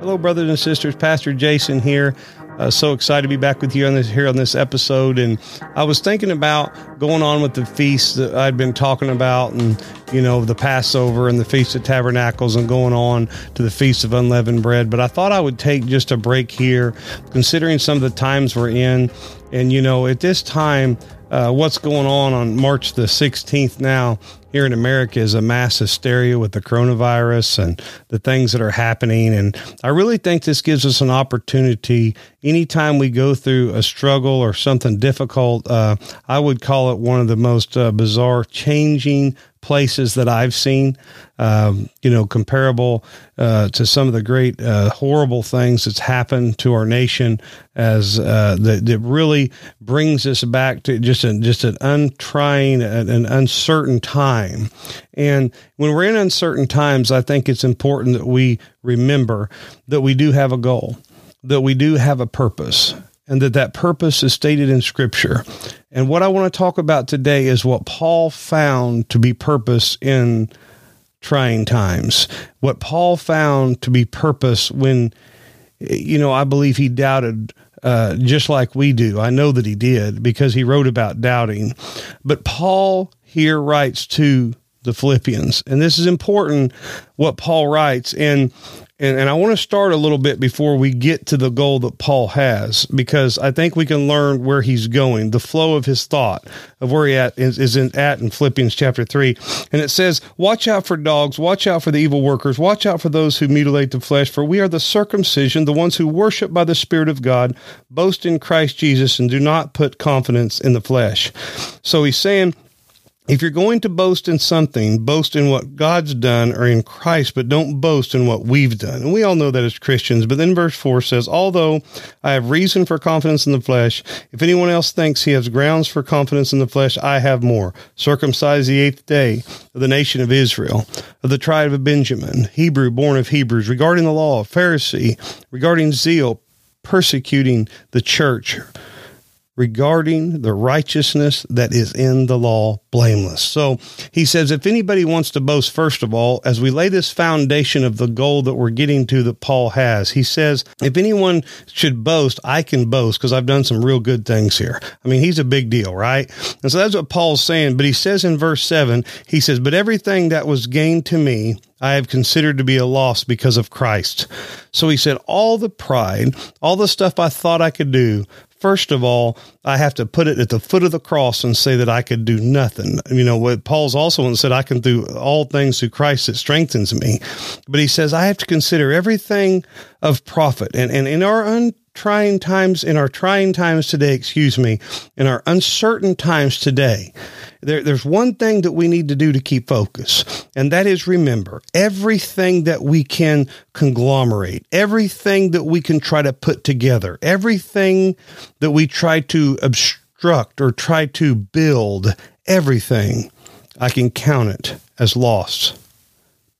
Hello, brothers and sisters. Pastor Jason here. Uh, so excited to be back with you on this here on this episode. And I was thinking about going on with the feast that I'd been talking about, and you know the Passover and the Feast of Tabernacles, and going on to the Feast of Unleavened Bread. But I thought I would take just a break here, considering some of the times we're in. And you know, at this time, uh, what's going on on March the 16th now here in America is a mass hysteria with the coronavirus and the things that are happening. And I really think this gives us an opportunity anytime we go through a struggle or something difficult. Uh, I would call it one of the most uh, bizarre, changing places that I've seen, um, you know, comparable uh, to some of the great uh, horrible things that's happened to our nation, as uh, that, that really brings us back to just an just an untrying, an, an uncertain time. And when we're in uncertain times, I think it's important that we remember that we do have a goal, that we do have a purpose, and that that purpose is stated in scripture. And what I want to talk about today is what Paul found to be purpose in trying times. What Paul found to be purpose when, you know, I believe he doubted uh, just like we do. I know that he did because he wrote about doubting. But Paul here writes to the Philippians, and this is important what Paul writes. And and, and I want to start a little bit before we get to the goal that Paul has, because I think we can learn where he's going, the flow of his thought of where he at is, is in, at in Philippians chapter three. And it says, watch out for dogs, watch out for the evil workers, watch out for those who mutilate the flesh, for we are the circumcision, the ones who worship by the Spirit of God, boast in Christ Jesus, and do not put confidence in the flesh. So he's saying, if you're going to boast in something, boast in what God's done or in Christ, but don't boast in what we've done. And we all know that as Christians. But then verse 4 says, Although I have reason for confidence in the flesh, if anyone else thinks he has grounds for confidence in the flesh, I have more. Circumcised the eighth day of the nation of Israel, of the tribe of Benjamin, Hebrew born of Hebrews, regarding the law, Pharisee, regarding zeal, persecuting the church regarding the righteousness that is in the law blameless. So he says, if anybody wants to boast, first of all, as we lay this foundation of the goal that we're getting to that Paul has, he says, if anyone should boast, I can boast because I've done some real good things here. I mean, he's a big deal, right? And so that's what Paul's saying. But he says in verse seven, he says, but everything that was gained to me, I have considered to be a loss because of Christ. So he said, all the pride, all the stuff I thought I could do, First of all, I have to put it at the foot of the cross and say that I could do nothing. You know, what Paul's also said, I can do all things through Christ that strengthens me. But he says, I have to consider everything of profit. And, and in our untrying times, in our trying times today, excuse me, in our uncertain times today, there, there's one thing that we need to do to keep focus, and that is remember everything that we can conglomerate, everything that we can try to put together, everything that we try to obstruct or try to build, everything, I can count it as lost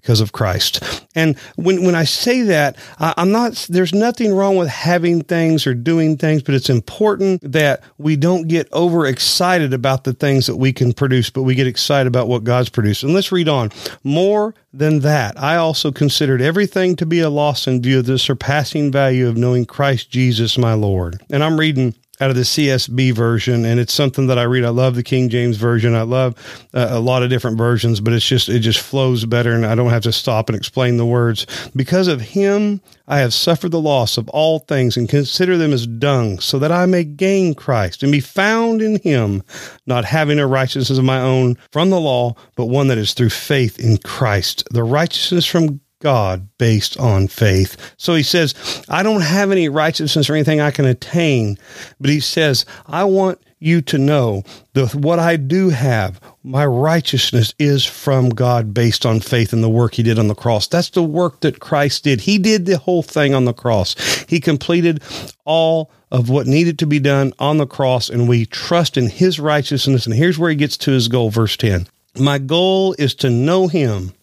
because of Christ. And when, when I say that, I, I'm not, there's nothing wrong with having things or doing things, but it's important that we don't get overexcited about the things that we can produce, but we get excited about what God's produced. And let's read on. More than that, I also considered everything to be a loss in view of the surpassing value of knowing Christ Jesus, my Lord. And I'm reading out of the CSB version, and it's something that I read. I love the King James version. I love uh, a lot of different versions, but it's just it just flows better, and I don't have to stop and explain the words. Because of Him, I have suffered the loss of all things, and consider them as dung, so that I may gain Christ and be found in Him, not having a righteousness of my own from the law, but one that is through faith in Christ, the righteousness from God based on faith. So he says, I don't have any righteousness or anything I can attain, but he says, I want you to know that what I do have, my righteousness is from God based on faith in the work he did on the cross. That's the work that Christ did. He did the whole thing on the cross. He completed all of what needed to be done on the cross, and we trust in his righteousness. And here's where he gets to his goal, verse 10. My goal is to know him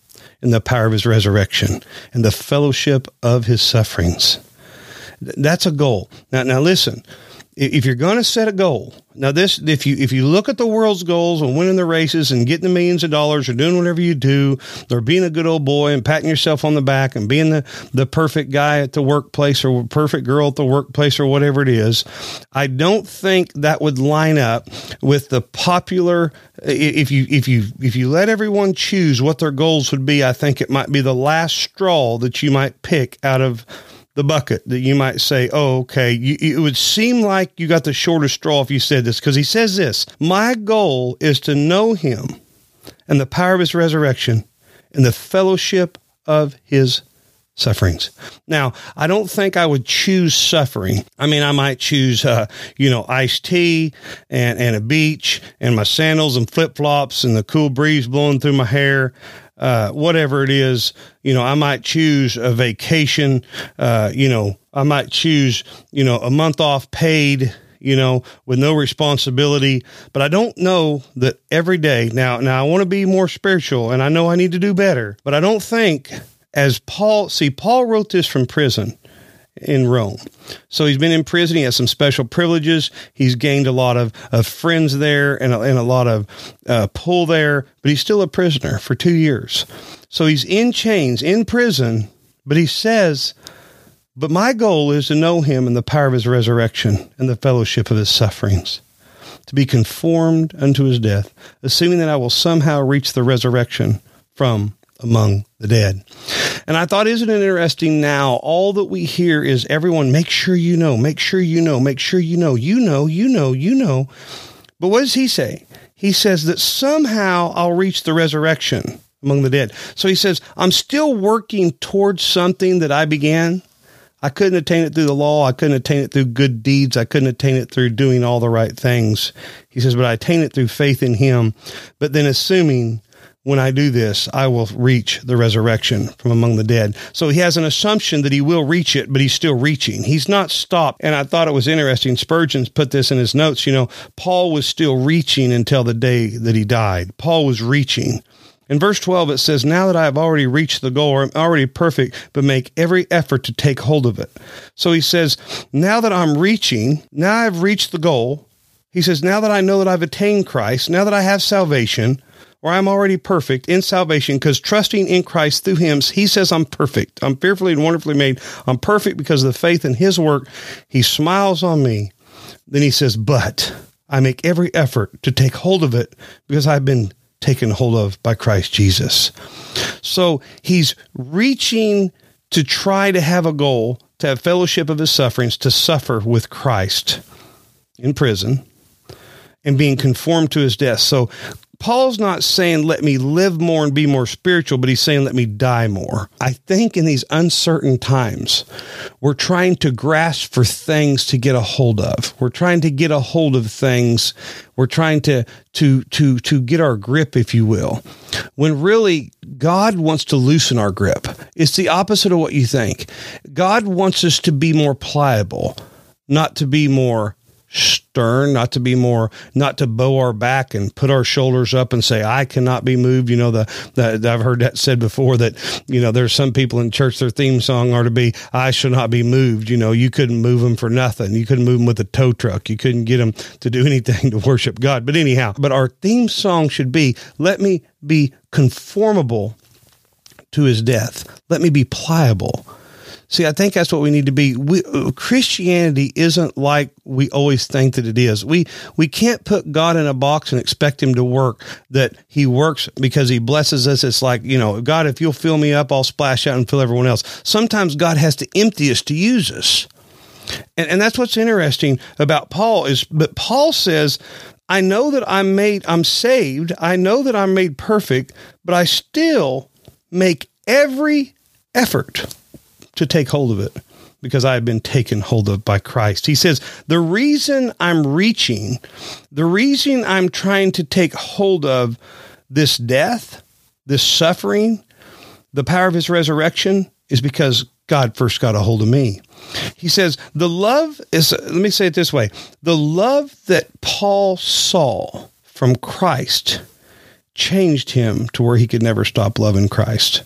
in the power of his resurrection and the fellowship of his sufferings. That's a goal. Now, now listen, if you're going to set a goal, now this, if you, if you look at the world's goals and winning the races and getting the millions of dollars or doing whatever you do, or being a good old boy and patting yourself on the back and being the, the perfect guy at the workplace or perfect girl at the workplace or whatever it is, I don't think that would line up with the popular, if you, if you, if you let everyone choose what their goals would be, I think it might be the last straw that you might pick out of the bucket that you might say, oh, okay, you, it would seem like you got the shortest straw if you said this, because he says this My goal is to know him and the power of his resurrection and the fellowship of his sufferings. Now, I don't think I would choose suffering. I mean, I might choose, uh, you know, iced tea and, and a beach and my sandals and flip flops and the cool breeze blowing through my hair uh, whatever it is, you know, I might choose a vacation. Uh, you know, I might choose, you know, a month off paid, you know, with no responsibility. But I don't know that every day. Now, now I want to be more spiritual, and I know I need to do better. But I don't think, as Paul, see, Paul wrote this from prison in Rome. So he's been in prison. He has some special privileges. He's gained a lot of, of friends there and a, and a lot of uh, pull there, but he's still a prisoner for two years. So he's in chains, in prison, but he says, But my goal is to know him and the power of his resurrection and the fellowship of his sufferings, to be conformed unto his death, assuming that I will somehow reach the resurrection from among the dead. And I thought, isn't it interesting now? All that we hear is everyone, make sure you know, make sure you know, make sure you know, you know, you know, you know. But what does he say? He says that somehow I'll reach the resurrection among the dead. So he says, I'm still working towards something that I began. I couldn't attain it through the law. I couldn't attain it through good deeds. I couldn't attain it through doing all the right things. He says, but I attain it through faith in him. But then assuming when I do this, I will reach the resurrection from among the dead. So he has an assumption that he will reach it, but he's still reaching. He's not stopped. And I thought it was interesting. Spurgeon put this in his notes. You know, Paul was still reaching until the day that he died. Paul was reaching. In verse 12, it says, Now that I have already reached the goal, or I'm already perfect, but make every effort to take hold of it. So he says, Now that I'm reaching, now I've reached the goal. He says, Now that I know that I've attained Christ, now that I have salvation, or I'm already perfect in salvation because trusting in Christ through Him, He says I'm perfect. I'm fearfully and wonderfully made. I'm perfect because of the faith in His work. He smiles on me. Then He says, But I make every effort to take hold of it because I've been taken hold of by Christ Jesus. So He's reaching to try to have a goal, to have fellowship of His sufferings, to suffer with Christ in prison and being conformed to his death. So Paul's not saying, let me live more and be more spiritual, but he's saying, let me die more. I think in these uncertain times, we're trying to grasp for things to get a hold of. We're trying to get a hold of things. We're trying to, to, to, to get our grip, if you will, when really God wants to loosen our grip. It's the opposite of what you think. God wants us to be more pliable, not to be more stern, not to be more, not to bow our back and put our shoulders up and say, I cannot be moved. You know, the, the I've heard that said before that, you know, there's some people in church, their theme song are to be, I shall not be moved. You know, you couldn't move them for nothing. You couldn't move them with a tow truck. You couldn't get them to do anything to worship God. But anyhow, but our theme song should be, let me be conformable to his death. Let me be pliable See, I think that's what we need to be. We, uh, Christianity isn't like we always think that it is. We we can't put God in a box and expect Him to work. That He works because He blesses us. It's like you know, God, if you'll fill me up, I'll splash out and fill everyone else. Sometimes God has to empty us to use us, and and that's what's interesting about Paul is. But Paul says, I know that I'm made, I'm saved. I know that I'm made perfect, but I still make every effort to take hold of it because I have been taken hold of by Christ. He says, The reason I'm reaching, the reason I'm trying to take hold of this death, this suffering, the power of his resurrection is because God first got a hold of me. He says, The love is, let me say it this way the love that Paul saw from Christ changed him to where he could never stop loving Christ.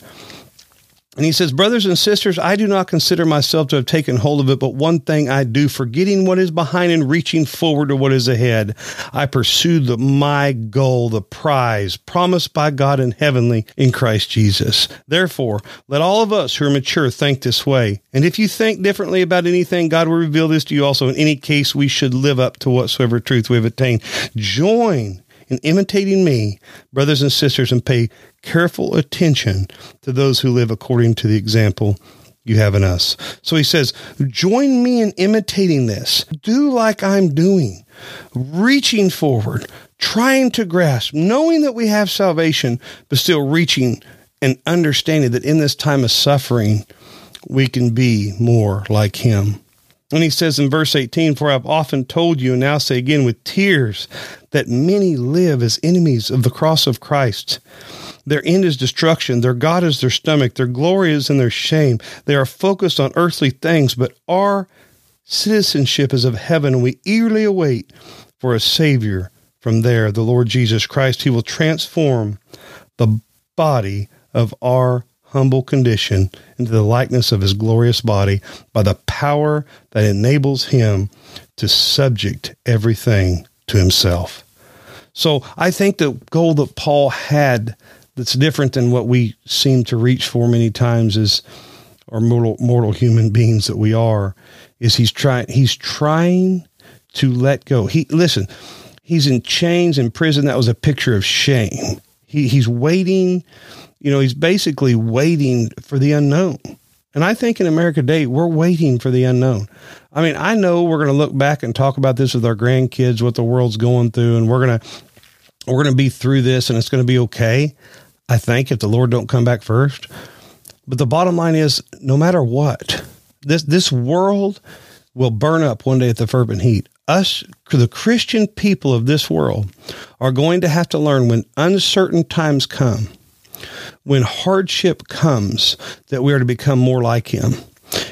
And he says, Brothers and sisters, I do not consider myself to have taken hold of it, but one thing I do, forgetting what is behind and reaching forward to what is ahead. I pursue the, my goal, the prize promised by God in heavenly in Christ Jesus. Therefore, let all of us who are mature think this way. And if you think differently about anything, God will reveal this to you also. In any case, we should live up to whatsoever truth we have attained. Join in imitating me, brothers and sisters, and pay careful attention to those who live according to the example you have in us. So he says, join me in imitating this. Do like I'm doing, reaching forward, trying to grasp, knowing that we have salvation, but still reaching and understanding that in this time of suffering, we can be more like him. And he says in verse 18, For I've often told you, and now say again with tears, that many live as enemies of the cross of Christ. Their end is destruction. Their God is their stomach. Their glory is in their shame. They are focused on earthly things, but our citizenship is of heaven, and we eagerly await for a Savior from there, the Lord Jesus Christ. He will transform the body of our humble condition into the likeness of his glorious body by the power that enables him to subject everything to himself. So I think the goal that Paul had that's different than what we seem to reach for many times is our mortal, mortal human beings that we are is he's trying he's trying to let go. He listen, he's in chains in prison. That was a picture of shame. He he's waiting you know, he's basically waiting for the unknown. And I think in America today, we're waiting for the unknown. I mean, I know we're going to look back and talk about this with our grandkids, what the world's going through, and we're going to we're going to be through this, and it's going to be okay. I think if the Lord don't come back first. But the bottom line is, no matter what, this this world will burn up one day at the fervent heat. Us, the Christian people of this world, are going to have to learn when uncertain times come when hardship comes that we are to become more like him.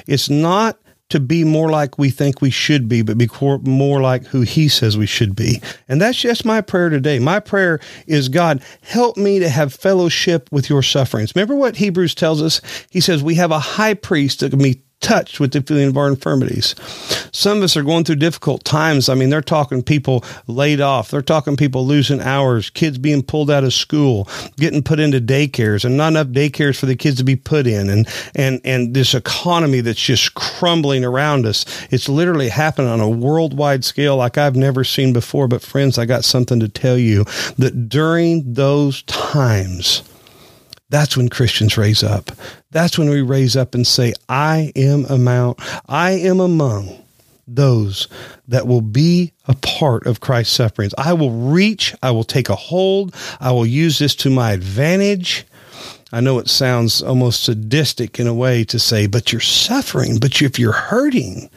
It's not to be more like we think we should be, but be more like who he says we should be. And that's just my prayer today. My prayer is God, help me to have fellowship with your sufferings. Remember what Hebrews tells us? He says we have a high priest that can be touched with the feeling of our infirmities. Some of us are going through difficult times. I mean, they're talking people laid off. They're talking people losing hours, kids being pulled out of school, getting put into daycares and not enough daycares for the kids to be put in. And, and, and this economy that's just crumbling around us. It's literally happening on a worldwide scale like I've never seen before. But friends, I got something to tell you that during those times, that's when Christians raise up. That's when we raise up and say, I am among, I am among those that will be a part of Christ's sufferings. I will reach, I will take a hold, I will use this to my advantage. I know it sounds almost sadistic in a way to say, but you're suffering, but if you're hurting,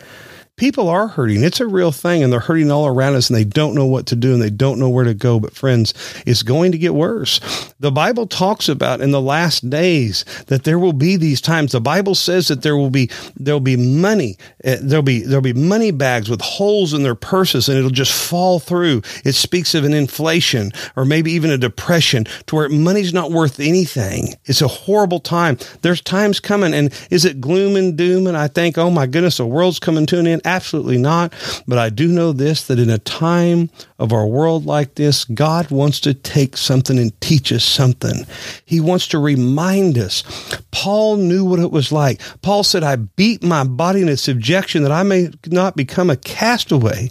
people are hurting. It's a real thing, and they're hurting all around us, and they don't know what to do, and they don't know where to go. But, friends, it's going to get worse. The Bible talks about in the last days that there will be these times. The Bible says that there will be there'll be money. Uh, there'll be there'll be money bags with holes in their purses, and it'll just fall through. It speaks of an inflation or maybe even a depression to where money's not worth anything. It's a horrible time. There's times coming, and is it gloom and doom? And I think, oh my goodness, the world's coming to an end. Absolutely not. But I do know this that in a time of our world like this, God wants to take something and teach us something. He wants to remind us. Paul knew what it was like. Paul said, I beat my body into subjection that I may not become a castaway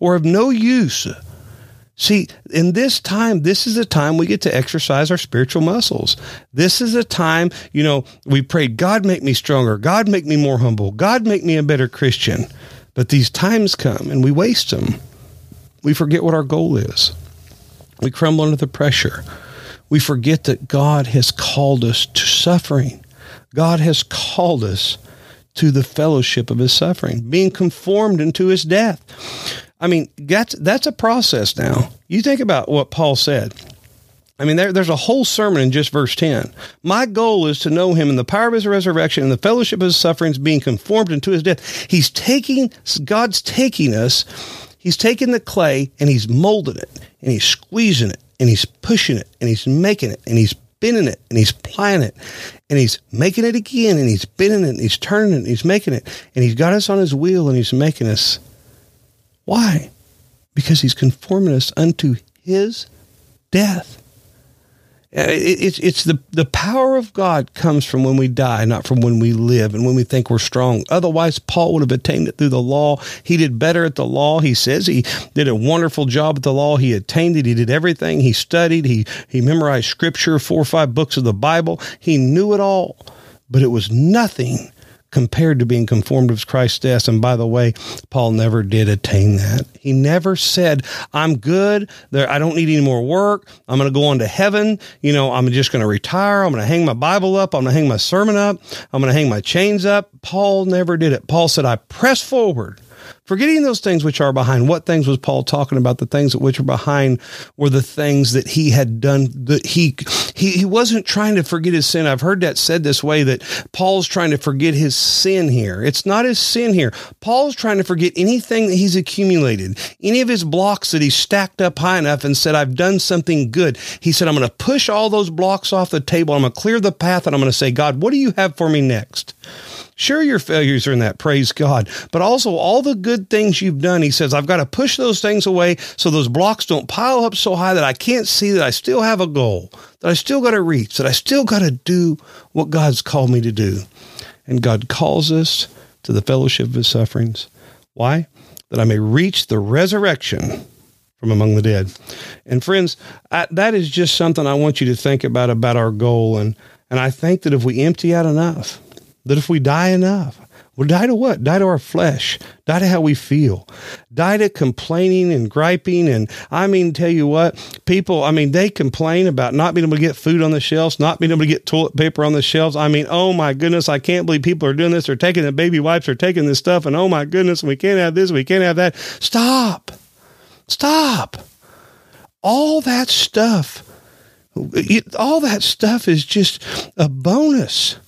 or of no use. See, in this time, this is a time we get to exercise our spiritual muscles. This is a time, you know, we prayed, God, make me stronger. God, make me more humble. God, make me a better Christian. But these times come and we waste them. We forget what our goal is. We crumble under the pressure. We forget that God has called us to suffering. God has called us to the fellowship of his suffering, being conformed into his death. I mean, that's that's a process now. You think about what Paul said. I mean, there, there's a whole sermon in just verse 10. My goal is to know him in the power of his resurrection and the fellowship of his sufferings, being conformed into his death. He's taking, God's taking us, he's taking the clay and he's molding it and he's squeezing it and he's pushing it and he's making it and he's spinning it and he's plying it and he's making it again and he's spinning it and he's turning it and he's making it and he's got us on his wheel and he's making us. Why? Because he's conforming us unto his death. Uh, it's it's the the power of God comes from when we die, not from when we live and when we think we're strong. Otherwise, Paul would have attained it through the law. He did better at the law. He says he did a wonderful job at the law. He attained it. He did everything. He studied. He he memorized scripture, four or five books of the Bible. He knew it all, but it was nothing compared to being conformed to Christ's death. And by the way, Paul never did attain that. He never said, I'm good. There, I don't need any more work. I'm going to go on to heaven. You know, I'm just going to retire. I'm going to hang my Bible up. I'm going to hang my sermon up. I'm going to hang my chains up. Paul never did it. Paul said, I press forward Forgetting those things which are behind. What things was Paul talking about? The things that which are behind were the things that he had done. That he he he wasn't trying to forget his sin. I've heard that said this way that Paul's trying to forget his sin here. It's not his sin here. Paul's trying to forget anything that he's accumulated, any of his blocks that he stacked up high enough and said, "I've done something good." He said, "I'm going to push all those blocks off the table. I'm going to clear the path, and I'm going to say, God, what do you have for me next?" Sure, your failures are in that, praise God, but also all the good things you've done. He says, I've got to push those things away so those blocks don't pile up so high that I can't see that I still have a goal, that I still got to reach, that I still got to do what God's called me to do. And God calls us to the fellowship of his sufferings. Why? That I may reach the resurrection from among the dead. And friends, I, that is just something I want you to think about about our goal. And, and I think that if we empty out enough, that if we die enough, we'll die to what? Die to our flesh, die to how we feel, die to complaining and griping. And I mean, tell you what, people, I mean, they complain about not being able to get food on the shelves, not being able to get toilet paper on the shelves. I mean, oh my goodness, I can't believe people are doing this. They're taking the baby wipes, they're taking this stuff, and oh my goodness, we can't have this, we can't have that. Stop. Stop. All that stuff. All that stuff is just a bonus.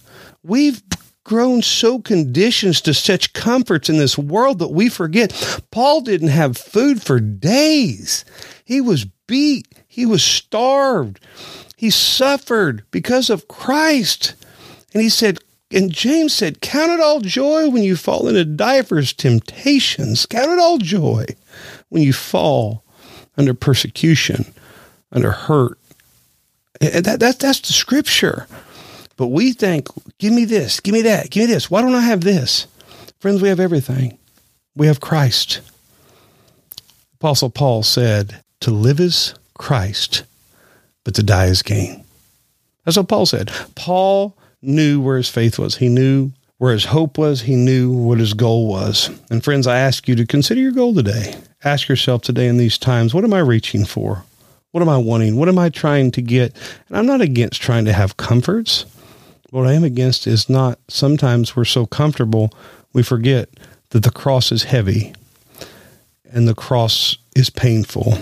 We've grown so conditioned to such comforts in this world that we forget Paul didn't have food for days. He was beat, he was starved, he suffered because of Christ. And he said, and James said, Count it all joy when you fall into divers temptations. Count it all joy when you fall under persecution, under hurt. That, that, that's the scripture. But we think, give me this, give me that, give me this. Why don't I have this? Friends, we have everything. We have Christ. Apostle Paul said, to live is Christ, but to die is gain. That's what Paul said. Paul knew where his faith was. He knew where his hope was. He knew what his goal was. And friends, I ask you to consider your goal today. Ask yourself today in these times, what am I reaching for? What am I wanting? What am I trying to get? And I'm not against trying to have comforts. What I am against is not sometimes we're so comfortable we forget that the cross is heavy and the cross is painful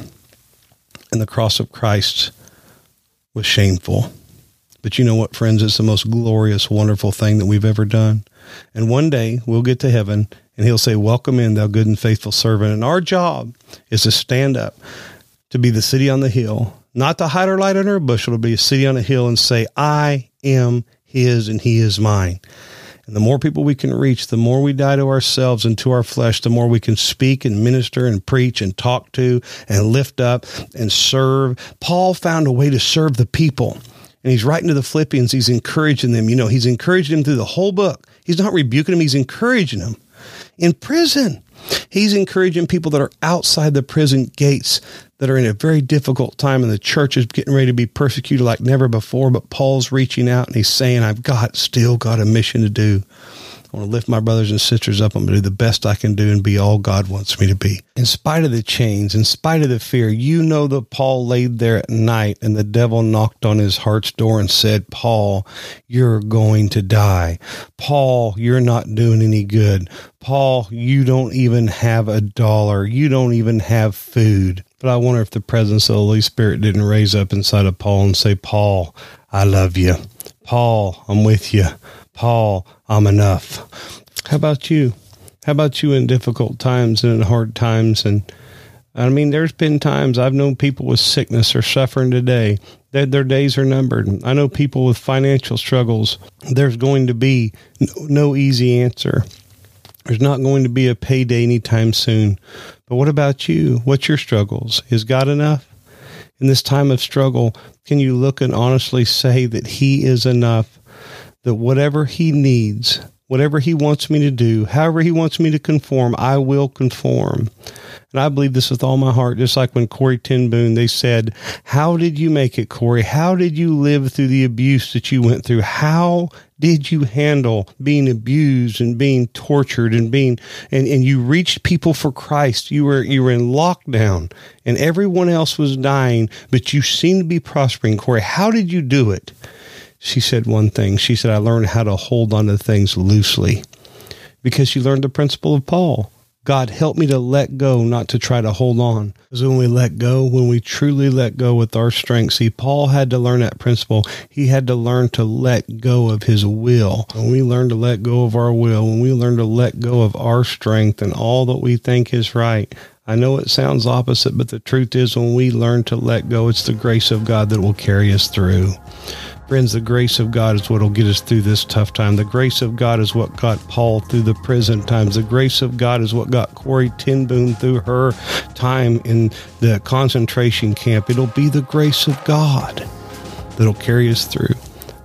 and the cross of Christ was shameful. But you know what, friends? It's the most glorious, wonderful thing that we've ever done. And one day we'll get to heaven and he'll say, Welcome in, thou good and faithful servant. And our job is to stand up, to be the city on the hill, not to hide our light under a bushel, to be a city on a hill and say, I am his and he is mine. And the more people we can reach, the more we die to ourselves and to our flesh, the more we can speak and minister and preach and talk to and lift up and serve. Paul found a way to serve the people. And he's writing to the Philippians, he's encouraging them. You know, he's encouraging them through the whole book. He's not rebuking them, he's encouraging them. In prison, he's encouraging people that are outside the prison gates that are in a very difficult time and the church is getting ready to be persecuted like never before. But Paul's reaching out and he's saying, I've got still got a mission to do. I want to lift my brothers and sisters up. I'm going to do the best I can do and be all God wants me to be. In spite of the chains, in spite of the fear, you know that Paul laid there at night and the devil knocked on his heart's door and said, Paul, you're going to die. Paul, you're not doing any good. Paul, you don't even have a dollar. You don't even have food. But I wonder if the presence of the Holy Spirit didn't raise up inside of Paul and say, Paul, I love you. Paul, I'm with you. Paul, I'm enough. How about you? How about you in difficult times and in hard times? And I mean, there's been times I've known people with sickness or suffering today that their days are numbered. I know people with financial struggles. There's going to be no easy answer. There's not going to be a payday anytime soon. But what about you? What's your struggles? Is God enough? In this time of struggle, can you look and honestly say that He is enough? That whatever He needs, whatever He wants me to do, however He wants me to conform, I will conform. And I believe this with all my heart, just like when Corrie ten they said, How did you make it, Corrie? How did you live through the abuse that you went through? How did you handle being abused and being tortured and being and, and you reached people for Christ? You were you were in lockdown and everyone else was dying, but you seemed to be prospering, Corrie. How did you do it? She said one thing. She said, I learned how to hold on to things loosely. Because she learned the principle of Paul God, help me to let go, not to try to hold on. Because when we let go, when we truly let go with our strength, see, Paul had to learn that principle. He had to learn to let go of his will. When we learn to let go of our will, when we learn to let go of our strength and all that we think is right, I know it sounds opposite, but the truth is when we learn to let go, it's the grace of God that will carry us through. Friends, the grace of God is what will get us through this tough time. The grace of God is what got Paul through the prison times. The grace of God is what got Corrie ten Boom through her time in the concentration camp. It'll be the grace of God that'll carry us through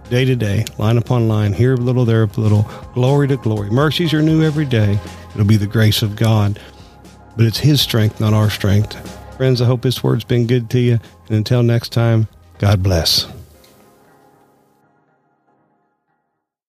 day to day, line upon line, here a little, there a little, glory to glory. Mercies are new every day. It'll be the grace of God, but it's His strength, not our strength. Friends, I hope this word's been good to you. And until next time, God bless.